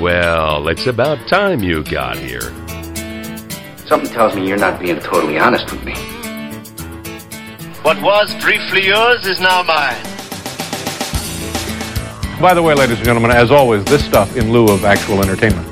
Well, it's about time you got here. Something tells me you're not being totally honest with me. What was briefly yours is now mine. By the way, ladies and gentlemen, as always, this stuff in lieu of actual entertainment.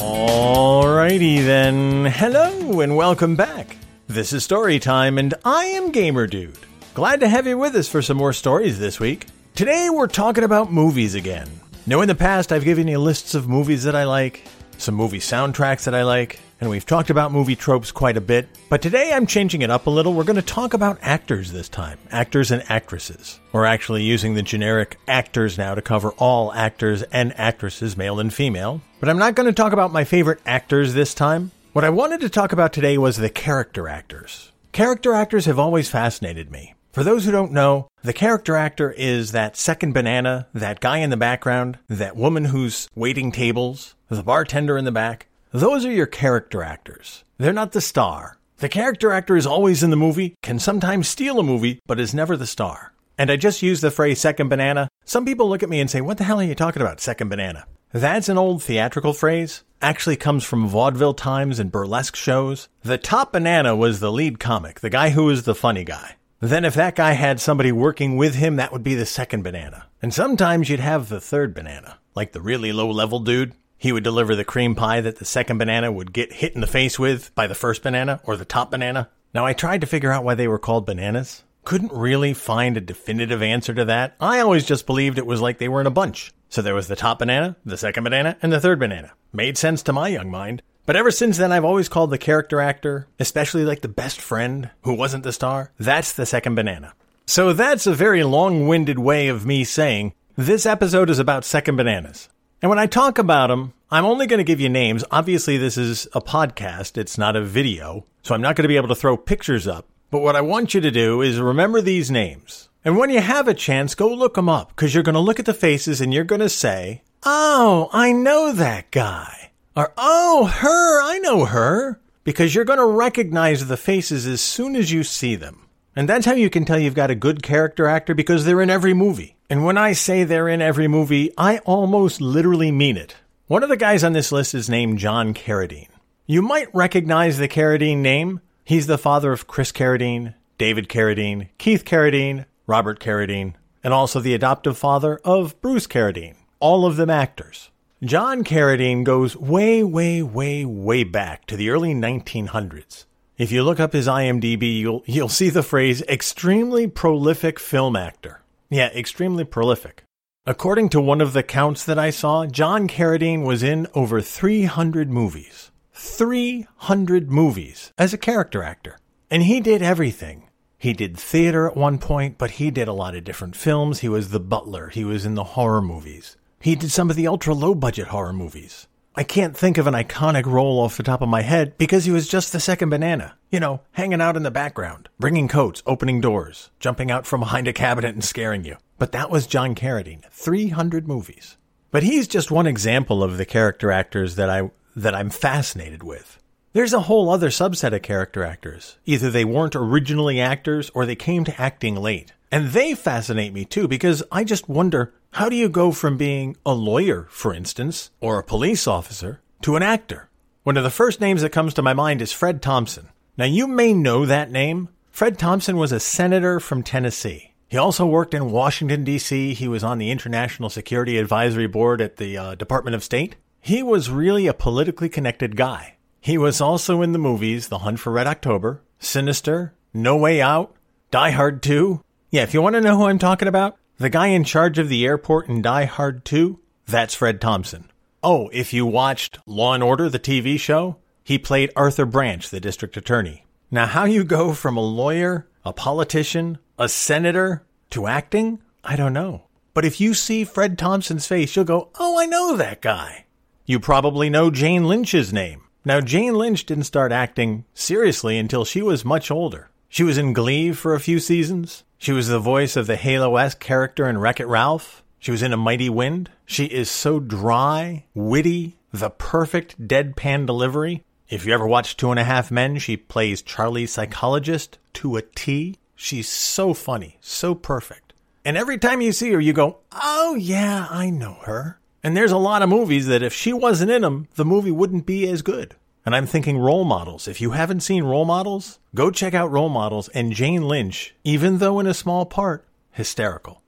Alrighty then. Hello and welcome back. This is Story Time, and I am Gamer Dude. Glad to have you with us for some more stories this week. Today we're talking about movies again. Now, in the past, I've given you lists of movies that I like, some movie soundtracks that I like, and we've talked about movie tropes quite a bit. But today I'm changing it up a little. We're going to talk about actors this time actors and actresses. We're actually using the generic actors now to cover all actors and actresses, male and female. But I'm not going to talk about my favorite actors this time. What I wanted to talk about today was the character actors. Character actors have always fascinated me. For those who don't know, the character actor is that second banana, that guy in the background, that woman who's waiting tables, the bartender in the back. Those are your character actors. They're not the star. The character actor is always in the movie, can sometimes steal a movie, but is never the star. And I just use the phrase second banana. Some people look at me and say, What the hell are you talking about, second banana? That's an old theatrical phrase. Actually comes from vaudeville times and burlesque shows. The top banana was the lead comic, the guy who was the funny guy. Then, if that guy had somebody working with him, that would be the second banana. And sometimes you'd have the third banana, like the really low level dude. He would deliver the cream pie that the second banana would get hit in the face with by the first banana or the top banana. Now, I tried to figure out why they were called bananas. Couldn't really find a definitive answer to that. I always just believed it was like they were in a bunch. So there was the top banana, the second banana, and the third banana. Made sense to my young mind. But ever since then, I've always called the character actor, especially like the best friend who wasn't the star, that's the second banana. So that's a very long winded way of me saying this episode is about second bananas. And when I talk about them, I'm only going to give you names. Obviously, this is a podcast, it's not a video, so I'm not going to be able to throw pictures up. But what I want you to do is remember these names. And when you have a chance, go look them up because you're going to look at the faces and you're going to say, Oh, I know that guy. Or, oh, her, I know her. Because you're going to recognize the faces as soon as you see them. And that's how you can tell you've got a good character actor because they're in every movie. And when I say they're in every movie, I almost literally mean it. One of the guys on this list is named John Carradine. You might recognize the Carradine name. He's the father of Chris Carradine, David Carradine, Keith Carradine, Robert Carradine, and also the adoptive father of Bruce Carradine. All of them actors. John Carradine goes way, way, way, way back to the early 1900s. If you look up his IMDb, you'll, you'll see the phrase extremely prolific film actor. Yeah, extremely prolific. According to one of the counts that I saw, John Carradine was in over 300 movies. 300 movies as a character actor. And he did everything. He did theater at one point, but he did a lot of different films. He was the butler. He was in the horror movies. He did some of the ultra low budget horror movies. I can't think of an iconic role off the top of my head because he was just the second banana. You know, hanging out in the background, bringing coats, opening doors, jumping out from behind a cabinet and scaring you. But that was John Carradine. 300 movies. But he's just one example of the character actors that I that I'm fascinated with. There's a whole other subset of character actors. Either they weren't originally actors or they came to acting late. And they fascinate me too because I just wonder how do you go from being a lawyer, for instance, or a police officer, to an actor? One of the first names that comes to my mind is Fred Thompson. Now, you may know that name. Fred Thompson was a senator from Tennessee. He also worked in Washington, D.C. He was on the International Security Advisory Board at the uh, Department of State. He was really a politically connected guy. He was also in the movies The Hunt for Red October, Sinister, No Way Out, Die Hard 2. Yeah, if you want to know who I'm talking about, the guy in charge of the airport in Die Hard 2, that's Fred Thompson. Oh, if you watched Law and Order, the TV show, he played Arthur Branch, the district attorney. Now, how you go from a lawyer, a politician, a senator to acting, I don't know. But if you see Fred Thompson's face, you'll go, oh, I know that guy. You probably know Jane Lynch's name. Now, Jane Lynch didn't start acting seriously until she was much older. She was in Glee for a few seasons. She was the voice of the Halo esque character in Wreck It Ralph. She was in A Mighty Wind. She is so dry, witty, the perfect deadpan delivery. If you ever watched Two and a Half Men, she plays Charlie's psychologist to a T. She's so funny, so perfect. And every time you see her, you go, oh yeah, I know her. And there's a lot of movies that if she wasn't in them, the movie wouldn't be as good. And I'm thinking role models. If you haven't seen role models, go check out role models and Jane Lynch, even though in a small part, hysterical.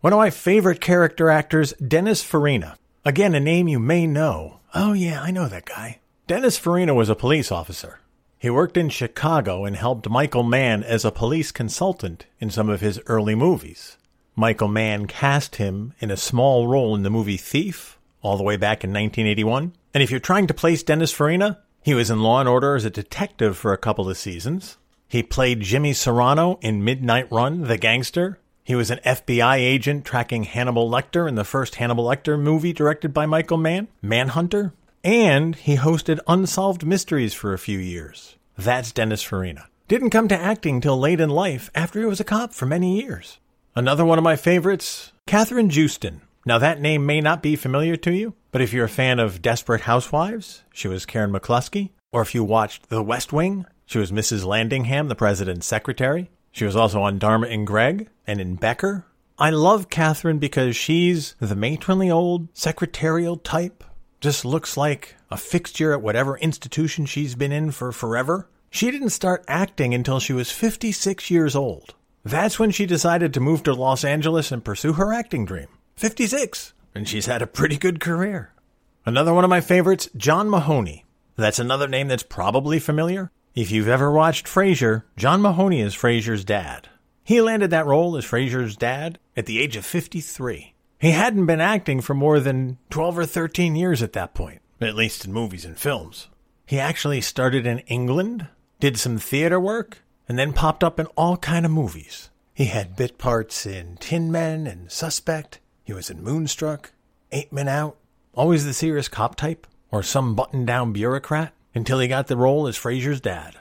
One of my favorite character actors, Dennis Farina. Again, a name you may know. Oh yeah, I know that guy. Dennis Farina was a police officer. He worked in Chicago and helped Michael Mann as a police consultant in some of his early movies. Michael Mann cast him in a small role in the movie Thief all the way back in 1981. And if you're trying to place Dennis Farina, he was in Law and Order as a detective for a couple of seasons. He played Jimmy Serrano in Midnight Run, The Gangster. He was an FBI agent tracking Hannibal Lecter in the first Hannibal Lecter movie directed by Michael Mann, Manhunter. And he hosted Unsolved Mysteries for a few years. That's Dennis Farina. Didn't come to acting till late in life after he was a cop for many years. Another one of my favorites, Kathryn Joosten. Now that name may not be familiar to you, but if you're a fan of Desperate Housewives, she was Karen McCluskey. Or if you watched The West Wing, she was Mrs. Landingham, the president's secretary. She was also on Dharma and Greg and in Becker. I love Kathryn because she's the matronly old secretarial type. Just looks like a fixture at whatever institution she's been in for forever. She didn't start acting until she was 56 years old. That's when she decided to move to Los Angeles and pursue her acting dream. 56. And she's had a pretty good career. Another one of my favorites, John Mahoney. That's another name that's probably familiar. If you've ever watched Frasier, John Mahoney is Frasier's dad. He landed that role as Frasier's dad at the age of 53. He hadn't been acting for more than 12 or 13 years at that point, at least in movies and films. He actually started in England, did some theater work, and then popped up in all kind of movies. He had bit parts in Tin Men and Suspect. He was in Moonstruck, Eight Men Out, always the serious cop type, or some button-down bureaucrat until he got the role as Frasier's dad.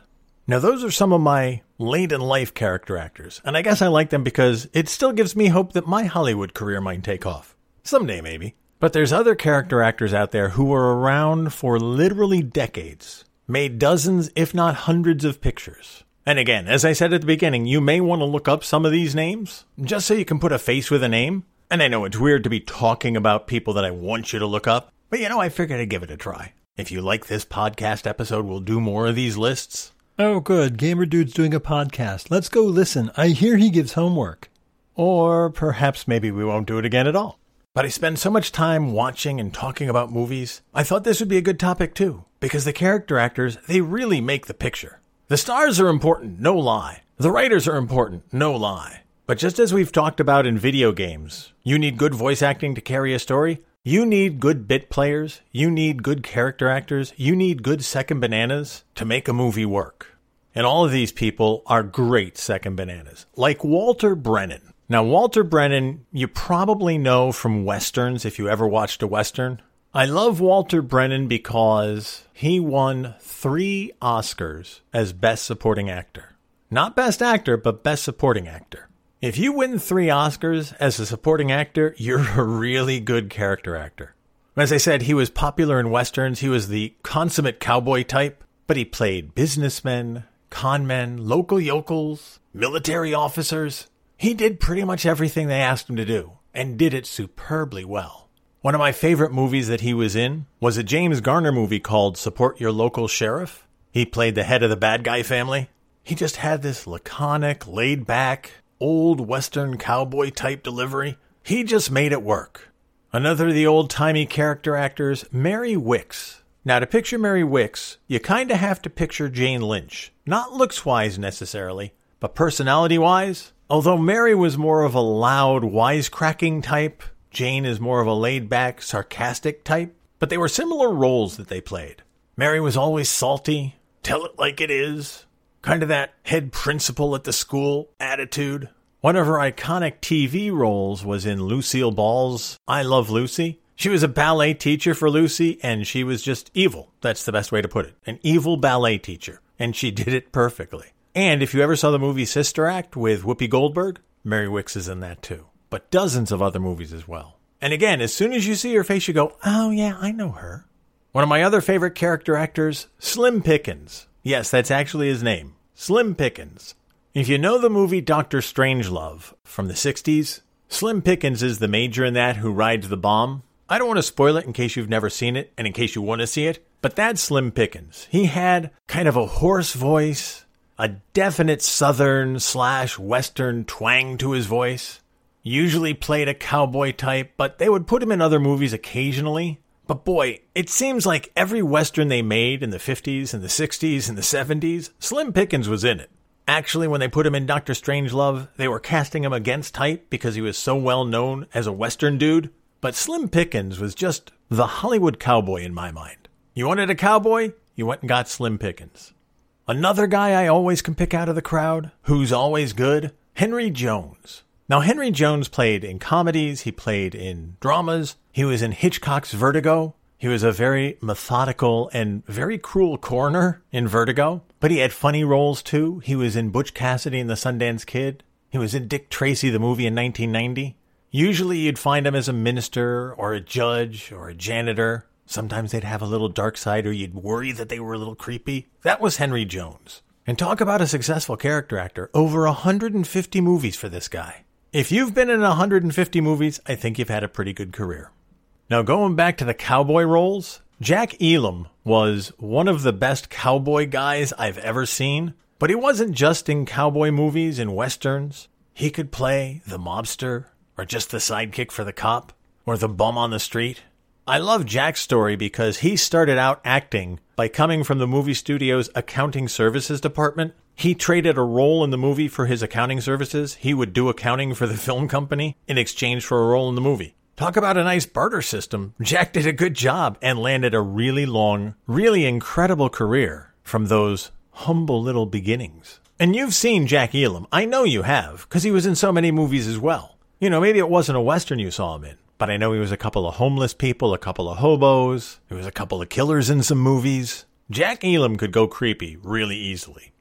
Now, those are some of my late in life character actors, and I guess I like them because it still gives me hope that my Hollywood career might take off. Someday, maybe. But there's other character actors out there who were around for literally decades, made dozens, if not hundreds, of pictures. And again, as I said at the beginning, you may want to look up some of these names just so you can put a face with a name. And I know it's weird to be talking about people that I want you to look up, but you know, I figured I'd give it a try. If you like this podcast episode, we'll do more of these lists. Oh, good. Gamer Dude's doing a podcast. Let's go listen. I hear he gives homework. Or perhaps maybe we won't do it again at all. But I spend so much time watching and talking about movies, I thought this would be a good topic too, because the character actors, they really make the picture. The stars are important, no lie. The writers are important, no lie. But just as we've talked about in video games, you need good voice acting to carry a story. You need good bit players, you need good character actors, you need good second bananas to make a movie work. And all of these people are great second bananas, like Walter Brennan. Now, Walter Brennan, you probably know from westerns if you ever watched a western. I love Walter Brennan because he won three Oscars as Best Supporting Actor. Not Best Actor, but Best Supporting Actor. If you win three Oscars as a supporting actor, you're a really good character actor. As I said, he was popular in westerns. He was the consummate cowboy type, but he played businessmen, conmen, local yokels, military officers. He did pretty much everything they asked him to do, and did it superbly well. One of my favorite movies that he was in was a James Garner movie called Support Your Local Sheriff. He played the head of the bad guy family. He just had this laconic, laid back, old Western cowboy type delivery. He just made it work. Another of the old timey character actors, Mary Wickes. Now, to picture Mary Wickes, you kind of have to picture Jane Lynch. Not looks wise necessarily, but personality wise. Although Mary was more of a loud, wisecracking type, Jane is more of a laid back, sarcastic type. But they were similar roles that they played. Mary was always salty, tell it like it is, kind of that head principal at the school attitude. One of her iconic TV roles was in Lucille Ball's I Love Lucy. She was a ballet teacher for Lucy, and she was just evil. That's the best way to put it. An evil ballet teacher. And she did it perfectly. And if you ever saw the movie Sister Act with Whoopi Goldberg, Mary Wickes is in that too. But dozens of other movies as well. And again, as soon as you see her face, you go, oh yeah, I know her. One of my other favorite character actors, Slim Pickens. Yes, that's actually his name. Slim Pickens. If you know the movie Doctor Strangelove from the 60s, Slim Pickens is the major in that who rides the bomb. I don't want to spoil it in case you've never seen it and in case you want to see it, but that's Slim Pickens. He had kind of a hoarse voice, a definite southern slash western twang to his voice. Usually played a cowboy type, but they would put him in other movies occasionally. But boy, it seems like every western they made in the 50s and the 60s and the 70s, Slim Pickens was in it. Actually, when they put him in Doctor Strangelove, they were casting him against type because he was so well known as a western dude. But Slim Pickens was just the Hollywood cowboy in my mind. You wanted a cowboy? You went and got Slim Pickens. Another guy I always can pick out of the crowd, who's always good, Henry Jones. Now, Henry Jones played in comedies, he played in dramas, he was in Hitchcock's Vertigo. He was a very methodical and very cruel coroner in Vertigo, but he had funny roles too. He was in Butch Cassidy and the Sundance Kid. He was in Dick Tracy, the movie in 1990. Usually you'd find him as a minister or a judge or a janitor. Sometimes they'd have a little dark side or you'd worry that they were a little creepy. That was Henry Jones. And talk about a successful character actor. Over 150 movies for this guy. If you've been in 150 movies, I think you've had a pretty good career. Now, going back to the cowboy roles, Jack Elam was one of the best cowboy guys I've ever seen, but he wasn't just in cowboy movies and westerns. He could play the mobster, or just the sidekick for the cop, or the bum on the street. I love Jack's story because he started out acting by coming from the movie studio's accounting services department he traded a role in the movie for his accounting services. He would do accounting for the film company in exchange for a role in the movie. Talk about a nice barter system. Jack did a good job and landed a really long, really incredible career from those humble little beginnings. And you've seen Jack Elam. I know you have, because he was in so many movies as well. You know, maybe it wasn't a Western you saw him in, but I know he was a couple of homeless people, a couple of hobos, there was a couple of killers in some movies. Jack Elam could go creepy really easily.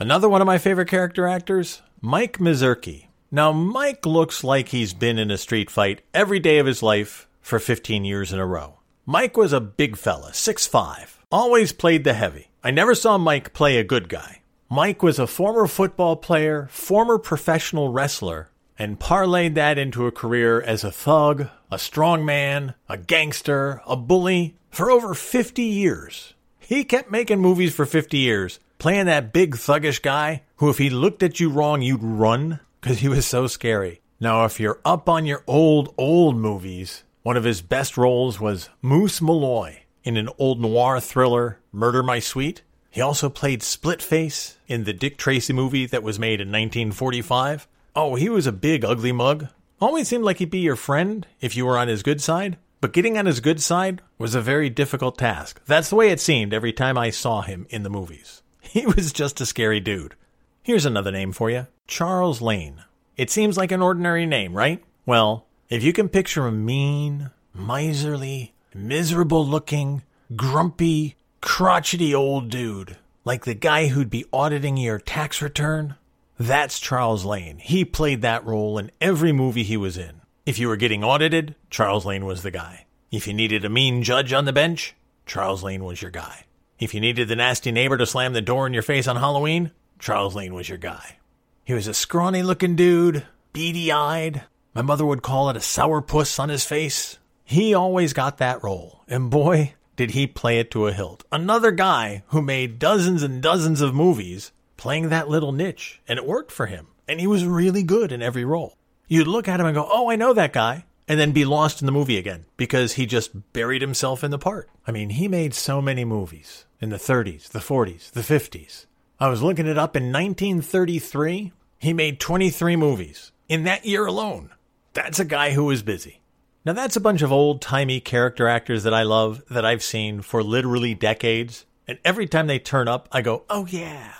Another one of my favorite character actors, Mike Mazurki. Now, Mike looks like he's been in a street fight every day of his life for 15 years in a row. Mike was a big fella, 6'5, always played the heavy. I never saw Mike play a good guy. Mike was a former football player, former professional wrestler, and parlayed that into a career as a thug, a strongman, a gangster, a bully for over 50 years. He kept making movies for 50 years, playing that big thuggish guy who, if he looked at you wrong, you'd run because he was so scary. Now, if you're up on your old, old movies, one of his best roles was Moose Malloy in an old noir thriller, Murder My Sweet. He also played Splitface in the Dick Tracy movie that was made in 1945. Oh, he was a big, ugly mug. Always seemed like he'd be your friend if you were on his good side. But getting on his good side was a very difficult task. That's the way it seemed every time I saw him in the movies. He was just a scary dude. Here's another name for you Charles Lane. It seems like an ordinary name, right? Well, if you can picture a mean, miserly, miserable looking, grumpy, crotchety old dude, like the guy who'd be auditing your tax return, that's Charles Lane. He played that role in every movie he was in. If you were getting audited, Charles Lane was the guy. If you needed a mean judge on the bench, Charles Lane was your guy. If you needed the nasty neighbor to slam the door in your face on Halloween, Charles Lane was your guy. He was a scrawny looking dude, beady eyed. My mother would call it a sourpuss on his face. He always got that role, and boy, did he play it to a hilt. Another guy who made dozens and dozens of movies playing that little niche, and it worked for him. And he was really good in every role. You'd look at him and go, Oh, I know that guy and then be lost in the movie again because he just buried himself in the part. I mean, he made so many movies in the 30s, the 40s, the 50s. I was looking it up in 1933. He made 23 movies in that year alone. That's a guy who was busy. Now, that's a bunch of old timey character actors that I love that I've seen for literally decades. And every time they turn up, I go, oh yeah.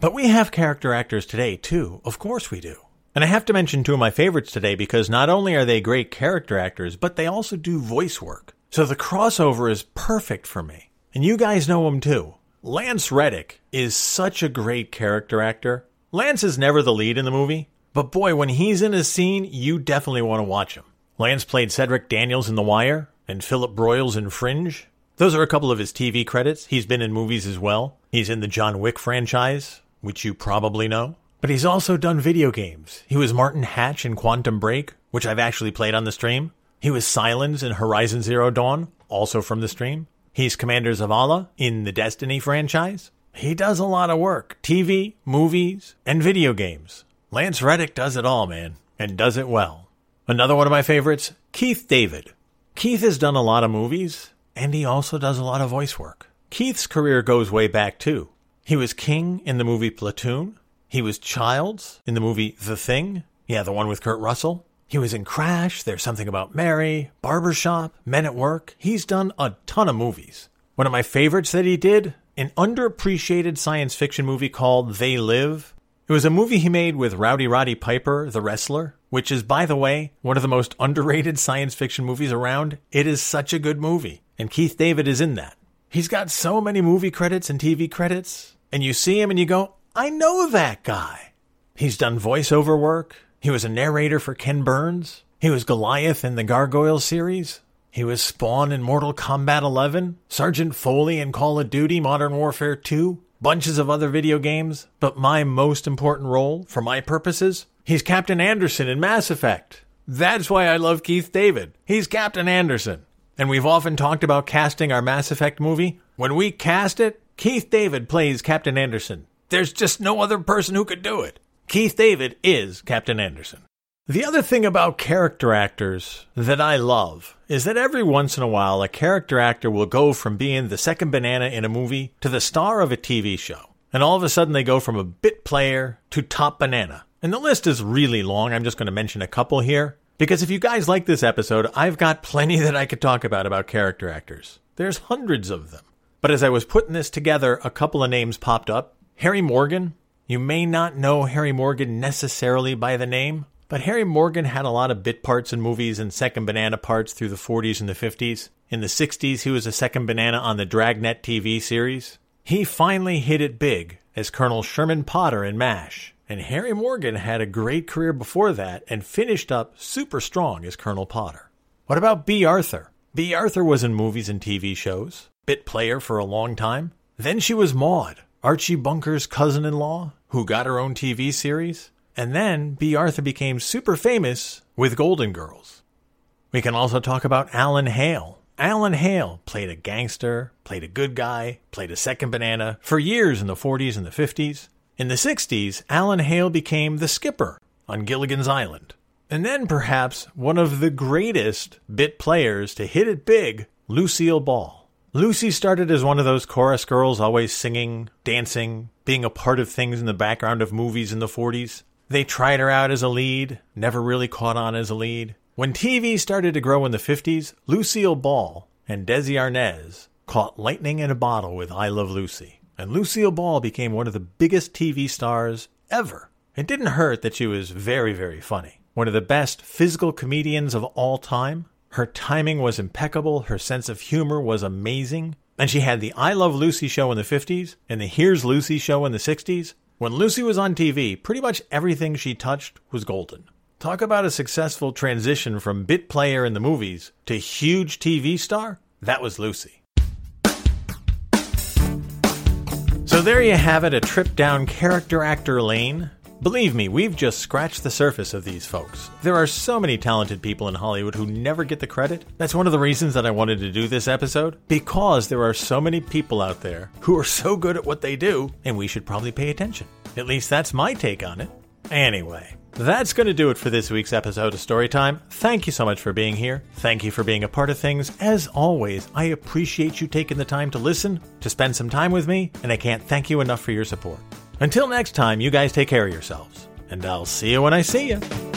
But we have character actors today, too. Of course we do. And I have to mention two of my favorites today because not only are they great character actors, but they also do voice work. So the crossover is perfect for me. And you guys know him too. Lance Reddick is such a great character actor. Lance is never the lead in the movie, but boy, when he's in a scene, you definitely want to watch him. Lance played Cedric Daniels in The Wire and Philip Broyles in Fringe. Those are a couple of his TV credits. He's been in movies as well. He's in the John Wick franchise, which you probably know. But he's also done video games. He was Martin Hatch in Quantum Break, which I've actually played on the stream. He was Sylens in Horizon Zero Dawn, also from the stream. He's Commander Zavala in the Destiny franchise. He does a lot of work TV, movies, and video games. Lance Reddick does it all, man, and does it well. Another one of my favorites, Keith David. Keith has done a lot of movies, and he also does a lot of voice work. Keith's career goes way back, too. He was King in the movie Platoon. He was Childs in the movie The Thing. Yeah, the one with Kurt Russell. He was in Crash, There's Something About Mary, Barbershop, Men at Work. He's done a ton of movies. One of my favorites that he did, an underappreciated science fiction movie called They Live. It was a movie he made with Rowdy Roddy Piper, the wrestler, which is, by the way, one of the most underrated science fiction movies around. It is such a good movie, and Keith David is in that. He's got so many movie credits and TV credits, and you see him and you go, I know that guy. He's done voiceover work. He was a narrator for Ken Burns. He was Goliath in the Gargoyle series. He was Spawn in Mortal Kombat 11, Sergeant Foley in Call of Duty Modern Warfare 2, bunches of other video games, but my most important role, for my purposes, he's Captain Anderson in Mass Effect. That's why I love Keith David. He's Captain Anderson. And we've often talked about casting our Mass Effect movie. When we cast it, Keith David plays Captain Anderson. There's just no other person who could do it. Keith David is Captain Anderson. The other thing about character actors that I love is that every once in a while a character actor will go from being the second banana in a movie to the star of a TV show. And all of a sudden they go from a bit player to top banana. And the list is really long. I'm just going to mention a couple here. Because if you guys like this episode, I've got plenty that I could talk about about character actors. There's hundreds of them. But as I was putting this together, a couple of names popped up. Harry Morgan, you may not know Harry Morgan necessarily by the name, but Harry Morgan had a lot of bit parts in movies and second banana parts through the 40s and the 50s. In the 60s, he was a second banana on the Dragnet TV series. He finally hit it big as Colonel Sherman Potter in MASH. And Harry Morgan had a great career before that and finished up super strong as Colonel Potter. What about Bea Arthur? Bea Arthur was in movies and TV shows, bit player for a long time. Then she was Maude, Archie Bunker's cousin in law, who got her own TV series. And then Bea Arthur became super famous with Golden Girls. We can also talk about Alan Hale. Alan Hale played a gangster, played a good guy, played a second banana for years in the 40s and the 50s. In the 60s, Alan Hale became the skipper on Gilligan's Island. And then perhaps one of the greatest bit players to hit it big, Lucille Ball. Lucy started as one of those chorus girls always singing, dancing, being a part of things in the background of movies in the 40s. They tried her out as a lead, never really caught on as a lead. When TV started to grow in the 50s, Lucille Ball and Desi Arnaz caught lightning in a bottle with I Love Lucy. And Lucille Ball became one of the biggest TV stars ever. It didn't hurt that she was very, very funny. One of the best physical comedians of all time. Her timing was impeccable, her sense of humor was amazing, and she had the I Love Lucy show in the 50s and the Here's Lucy show in the 60s. When Lucy was on TV, pretty much everything she touched was golden. Talk about a successful transition from bit player in the movies to huge TV star. That was Lucy. So there you have it, a trip down character actor lane. Believe me, we've just scratched the surface of these folks. There are so many talented people in Hollywood who never get the credit. That's one of the reasons that I wanted to do this episode, because there are so many people out there who are so good at what they do, and we should probably pay attention. At least that's my take on it. Anyway, that's going to do it for this week's episode of Storytime. Thank you so much for being here. Thank you for being a part of things. As always, I appreciate you taking the time to listen, to spend some time with me, and I can't thank you enough for your support. Until next time, you guys take care of yourselves, and I'll see you when I see you.